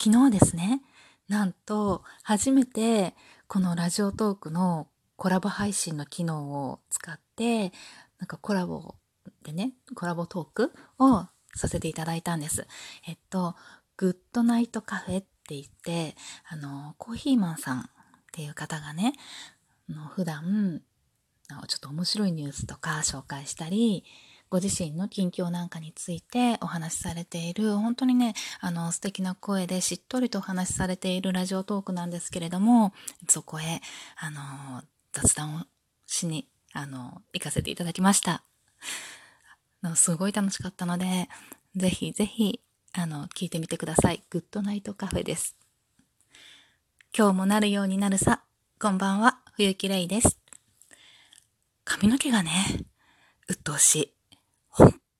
昨日ですね、なんと初めてこのラジオトークのコラボ配信の機能を使って、なんかコラボでね、コラボトークをさせていただいたんです。えっと、グッドナイトカフェって言って、あの、コーヒーマンさんっていう方がね、の普段、ちょっと面白いニュースとか紹介したり、ご自身の近況なんかについてお話しされている、本当にね、あの、素敵な声でしっとりとお話しされているラジオトークなんですけれども、そこへ、あの、雑談をしに、あの、行かせていただきました。すごい楽しかったので、ぜひぜひ、あの、聞いてみてください。グッドナイトカフェです。今日もなるようになるさ。こんばんは、冬木玲です。髪の毛がね、鬱陶しい。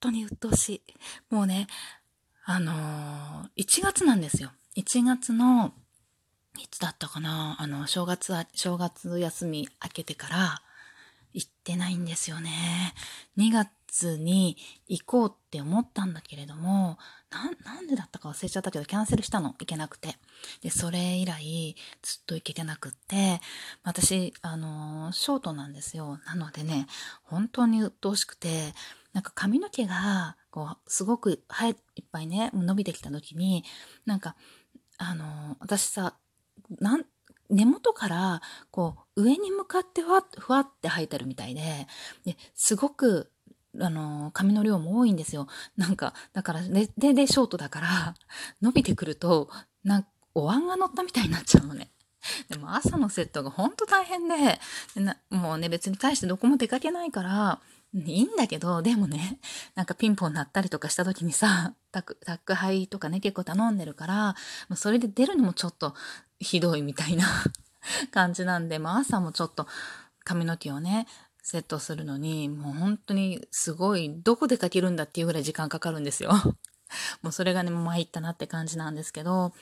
当に鬱陶しい。もうね、あのー、1月なんですよ。1月の、いつだったかな？あの、正月、正月休み明けてから、行ってないんですよね。2月に行こうって思ったんだけれども、な、なんでだったか忘れちゃったけど、キャンセルしたの。行けなくて。で、それ以来、ずっと行けてなくって、私、あのー、ショートなんですよ。なのでね、本当に鬱陶しくて、なんか髪の毛が、こう、すごく、はい、いっぱいね、伸びてきた時に、なんか、あの、私さ、なん、根元から、こう、上に向かってふわふわって生えてるみたいで、で、すごく、あの、髪の量も多いんですよ。なんか、だから、で、で、で、ショートだから、伸びてくると、なんかお椀が乗ったみたいになっちゃうのね。でも朝のセットがほんと大変ででもうね別に大してどこも出かけないからいいんだけど、でもね、なんかピンポン鳴ったりとかした時にさ、宅配とかね、結構頼んでるから、それで出るのもちょっとひどいみたいな 感じなんで、まあ朝もちょっと髪の毛をね、セットするのに、もう本当にすごい、どこでかけるんだっていうぐらい時間かかるんですよ。もうそれがね、参ったなって感じなんですけど、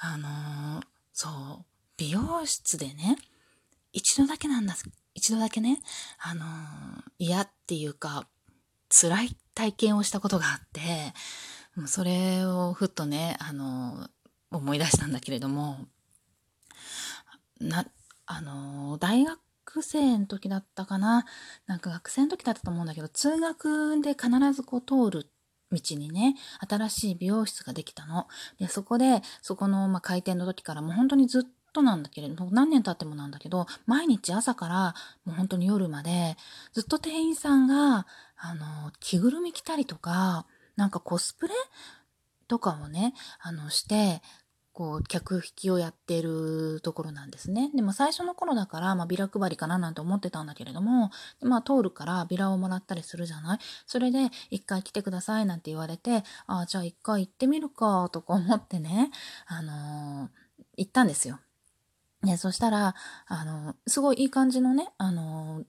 あのー、そう、美容室でね、一度だけなんです一度だけね、あの嫌っていうか、辛い体験をしたことがあって、それをふっとね、あの思い出したんだけれども、な、あの大学生の時だったかな。なんか学生の時だったと思うんだけど、通学で必ずこう通る道にね、新しい美容室ができたの。で、そこで、そこの、まあ、開店の時からもう本当にずっとなんだけれど、何年経ってもなんだけど、毎日朝からもう本当に夜まで、ずっと店員さんが、あの、着ぐるみ着たりとか、なんかコスプレとかをね、あの、して、こう、客引きをやってるところなんですね。でも最初の頃だから、まあ、ビラ配りかななんて思ってたんだけれども、まあ、通るからビラをもらったりするじゃない？それで、一回来てくださいなんて言われて、ああ、じゃあ一回行ってみるか、とか思ってね、あのー、行ったんですよ。ね、そしたら、あの、すごいいい感じのね、あの、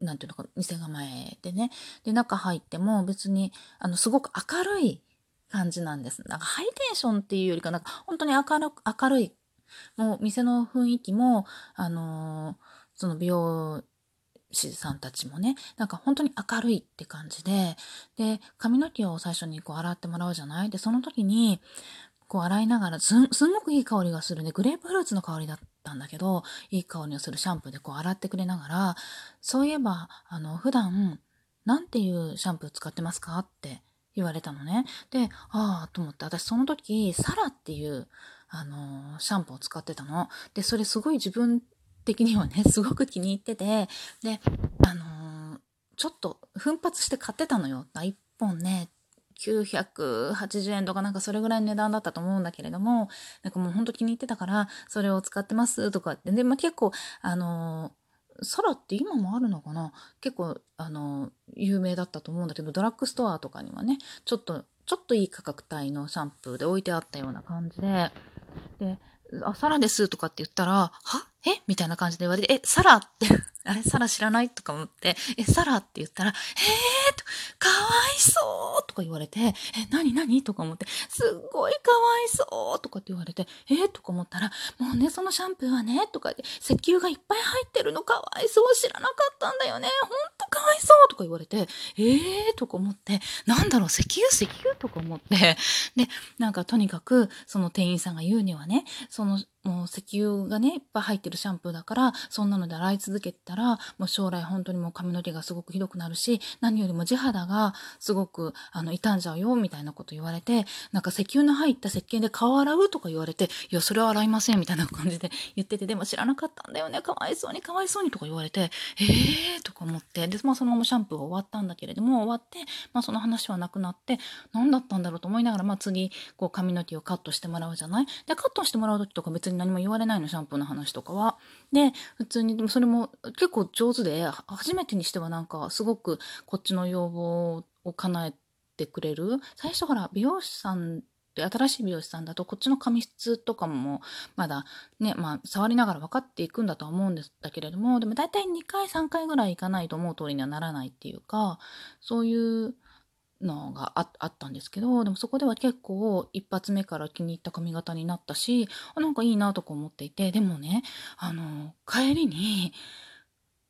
なんていうのか、店構えでね。で、中入っても別に、あの、すごく明るい感じなんです。なんかハイテンションっていうよりか、なんか本当に明る明るい。もう店の雰囲気も、あのその美容師さんたちもね、なんか本当に明るいって感じで、で、髪の毛を最初にこう洗ってもらうじゃない？で、その時に、こう洗いながらす、すんごくいい香りがするね。グレープフルーツの香りだったんだけど、いい香りのするシャンプーでこう洗ってくれながら、そういえば、あの、普段、なんていうシャンプー使ってますか？って言われたのね。で、ああ、と思って、私その時、サラっていう、あの、シャンプーを使ってたの。で、それすごい自分的にはね、すごく気に入ってて、で、あのちょっと奮発して買ってたのよ。1本ね、980円とかなんかそれぐらいの値段だったと思うんだけれども、なんかもうほんと気に入ってたから、それを使ってますとかって。で、まあ、結構、あのソラって今もあるのかな？結構、あの有名だったと思うんだけど、ドラッグストアとかにはね、ちょっと、ちょっといい価格帯のシャンプーで置いてあったような感じで、で、あ、サラですとかって言ったら、は？え？みたいな感じで言われて、え、サラって あれ、サラ知らない？とか思って、え、サラって言ったら、えーと、かわいそうとか言われて、え、なになにとか思って、すっごいかわいそうとかって言われて、えー、とか思ったら、もうね、そのシャンプーはね、とかで、石油がいっぱい入ってるのかわいそう知らなかったんだよね。ほんとかわいそうとか言われて、えーとか思って、なんだろう、石油？石油？とか思って、で、なんかとにかく、その店員さんが言うにはね、その、もう石油がね、いっぱい入ってるシャンプーだから、そんなので洗い続けたら、もう将来本当にもう髪の毛がすごくひどくなるし、何よりも地肌がすごく、あの、傷んじゃうよ、みたいなこと言われて、なんか石油の入った石鹸で顔洗うとか言われて、いや、それは洗いません、みたいな感じで 言ってて、でも知らなかったんだよね、かわいそうに、かわいそうにとか言われて、えーとか思って、で、まあそのままシャンプーが終わったんだけれども、終わって、まあその話はなくなって、何だったんだろうと思いながら、まあ次、こう髪の毛をカットしてもらうじゃない？で、カットしてもらう時とか別に何も言われないの、シャンプーの話とかは。で、普通に、でもそれも結構上手で、初めてにしてはなんかすごくこっちの要望を叶えてくれる。最初ほら、美容師さんで新しい美容師さんだとこっちの髪質とかもまだね、まあ触りながら分かっていくんだとは思うんですだけれども、でも大体2回3回ぐらい行かないと思う通りにはならないっていうか、そういうのがあったんですけど、でもそこでは結構一発目から気に入った髪型になったし、なんかいいなとか思っていて、でもね、あの、帰りに、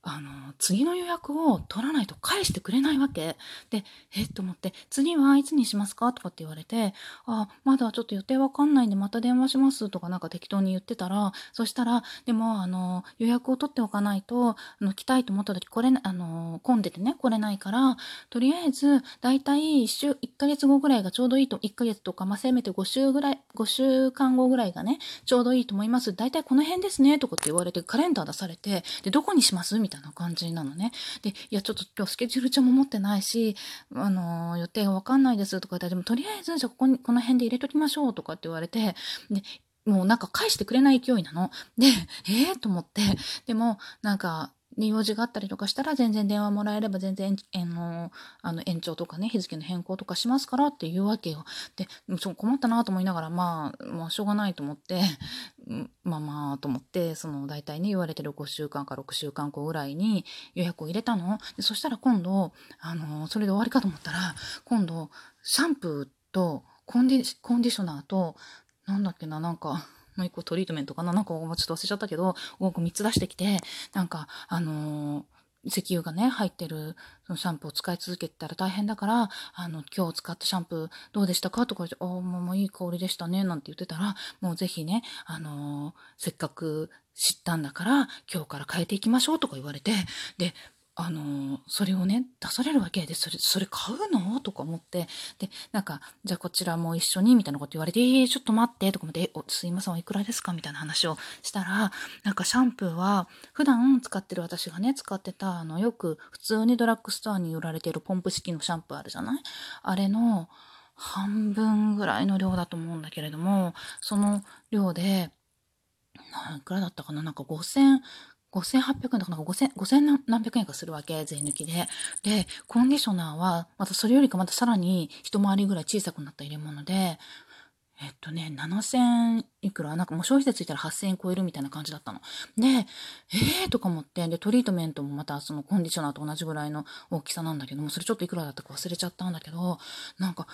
あの、次の予約を取らないと返してくれないわけ。で、えっと思って、次はいつにしますか？とかって言われて、あ、まだちょっと予定わかんないんでまた電話しますとかなんか適当に言ってたら、そしたら、でも、あの、予約を取っておかないと、あの、来たいと思った時来れあの、混んでてね、来れないから、とりあえず、だいたい1週、1ヶ月後ぐらいがちょうどいいと、1ヶ月とか、まあ、せめて5週ぐらい、5週間後ぐらいがね、ちょうどいいと思います。だいたいこの辺ですね、とかって言われて、カレンダー出されて、で、どこにします？みたいな感じなのね。で、いや、ちょっと今日スケジュール帳も持ってないし、あのー、予定がわかんないですとか言ったら、でもとりあえず、じゃあここに、この辺で入れときましょうとかって言われて、で、もうなんか返してくれない勢いなの。で、ええー、と思って、でも、なんか、に用事があったりとかしたら全然電話もらえれば全然、あの、あの延長とかね、日付の変更とかしますからっていうわけよ。で、ちょ困ったなと思いながら、まあ、まあ、しょうがないと思って、まあまあと思って、その大体ね、言われてる5週間か6週間後ぐらいに予約を入れたの。でそしたら今度、あの、それで終わりかと思ったら、今度、シャンプーとコンディコンディショナーと、なんだっけな、なんか、もう一個トリートメントかな？なんかちょっと忘れちゃったけど、僕3つ出してきて、なんか、あのー石油がね、入ってるそのシャンプーを使い続けたら大変だから、あの、今日使ったシャンプーどうでしたか？とか言って、ああ、もういい香りでしたね、なんて言ってたら、もうぜひね、あのー、せっかく知ったんだから、今日から変えていきましょうとか言われて、で、あのそれをね出されるわけでそれそれ買うの？とか思って。でなんかじゃあこちらも一緒にみたいなこと言われて「えー、ちょっと待って」とか思って「おすいませんおいくらですか?」みたいな話をしたらなんかシャンプーは普段使ってる私がね使ってたあのよく普通にドラッグストアに売られてるポンプ式のシャンプーあるじゃない？あれの半分ぐらいの量だと思うんだけれどもその量でいくらだったかな？なんか5000 5800円とかなんか5000、5000何百円かするわけ、税抜きで。で、コンディショナーは、またそれよりかまたさらに一回りぐらい小さくなった入れ物で、えっとね、7000いくら？なんかもう消費税ついたら8000円超えるみたいな感じだったの。で、えーとか思って、で、トリートメントもまたそのコンディショナーと同じぐらいの大きさなんだけども、それちょっといくらだったか忘れちゃったんだけど、なんか、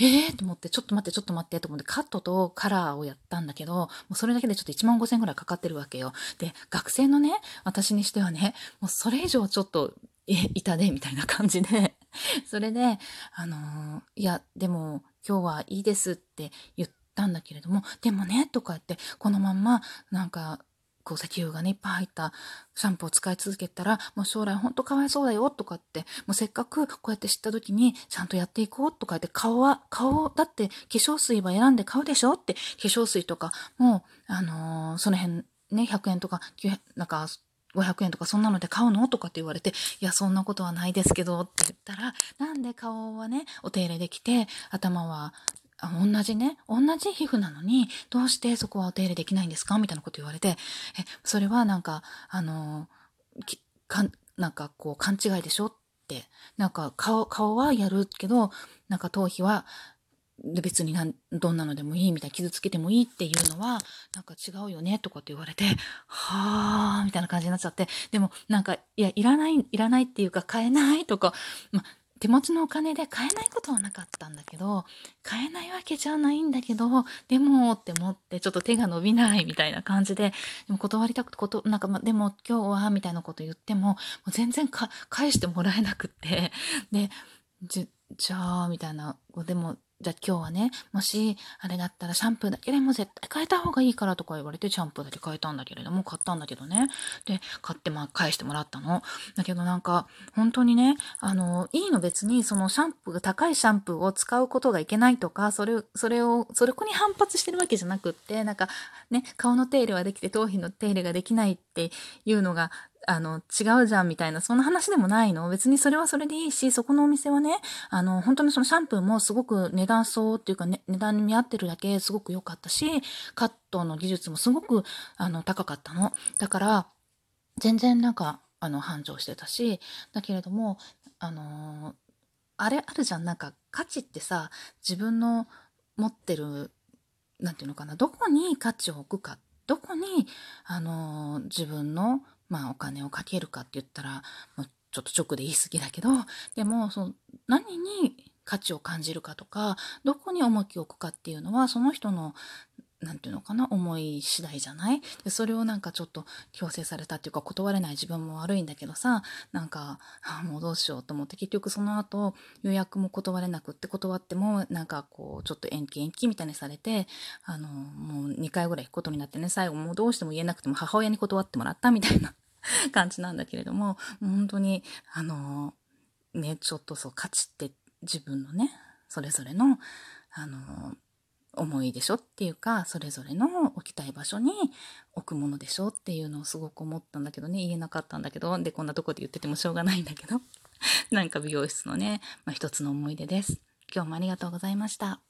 え、えーと思って、ちょっと待って、ちょっと待ってと思って、カットとカラーをやったんだけど、もうそれだけでちょっと1万5000円ぐらいかかってるわけよ。で、学生のね、私にしてはね、もうそれ以上ちょっと、え、痛で、みたいな感じで、それで、あのー、いや、でも、今日はいいですって言っ、たんだけれども、でもね、とか言って、このまんま、なんか、こう石油がね、いっぱい入ったシャンプーを使い続けたら、もう将来ほんとかわいそうだよ、とかって、もうせっかくこうやって知った時に、ちゃんとやっていこう、とか言って、顔は、顔、だって化粧水は選んで買うでしょって、化粧水とか、もう、あのー、その辺、ね、100円とか、なんか、500円とかそんなので買うの？とかって言われて、いや、そんなことはないですけどって言ったら、なんで顔はね、お手入れできて、頭は同じね、同じ皮膚なのに、どうしてそこはお手入れできないんですか？みたいなこと言われて、え、それはなんか、あの、かなんかこう、勘違いでしょ？って。なんか顔、顔はやるけど、なんか頭皮は別になんどんなのでもいいみたいな傷つけてもいいっていうのはなんか違うよねとかって言われてはあみたいな感じになっちゃってでもなんかいやいらないいらないっていうか買えないとか、ま手持ちのお金で買えないことはなかったんだけど買えないわけじゃないんだけどでもって思ってちょっと手が伸びないみたいな感じででも断りたくてことなんか、ま、でも今日はみたいなこと言ってももう全然返してもらえなくってでじゃあみたいなでもじゃあ今日はね、もし、あれだったらシャンプーだけでも絶対変えた方がいいからとか言われて、シャンプーだけ変えたんだけれども、買ったんだけどね。で、買ってまあ返してもらったの。だけどなんか、本当にね、あの、いいの別に、そのシャンプー、高いシャンプーを使うことがいけないとか、それ、それを、それこに反発してるわけじゃなくって、なんか、ね、顔の手入れはできて頭皮の手入れができないっていうのが、あの、違うじゃんみたいな、そんな話でもないの？別にそれはそれでいいし、そこのお店はね、あの、本当にそのシャンプーもすごく値段相っていうか、ね、値段に見合ってるだけすごく良かったし、カットの技術もすごく、あの、高かったの。だから、全然なんか、あの、繁盛してたし、だけれども、あのあれあるじゃん、なんか価値ってさ、自分の持ってる、なんていうのかな、どこに価値を置くか、どこに、あの自分のまあお金をかけるかって言ったら、ちょっと直で言い過ぎだけど、でも、その何に価値を感じるかとか、どこに重きを置くかっていうのは、その人の、なんていうのかな、思い次第じゃない？でそれをなんかちょっと強制されたっていうか断れない自分も悪いんだけどさ、なんか、あもうどうしようと思って結局その後予約も断れなくって断ってもなんかこうちょっと延期延期みたいにされて、あの、もう2回ぐらい行くことになってね、最後もうどうしても言えなくても母親に断ってもらったみたいな 感じなんだけれども、本当に、あの、ね、ちょっとそう価値って自分のね、それぞれの、あの、思いでしょ？っていうか、それぞれの置きたい場所に置くものでしょ？っていうのをすごく思ったんだけどね、言えなかったんだけど、で、こんなとこで言っててもしょうがないんだけど、なんか美容室のね、まあ、一つの思い出です。今日もありがとうございました。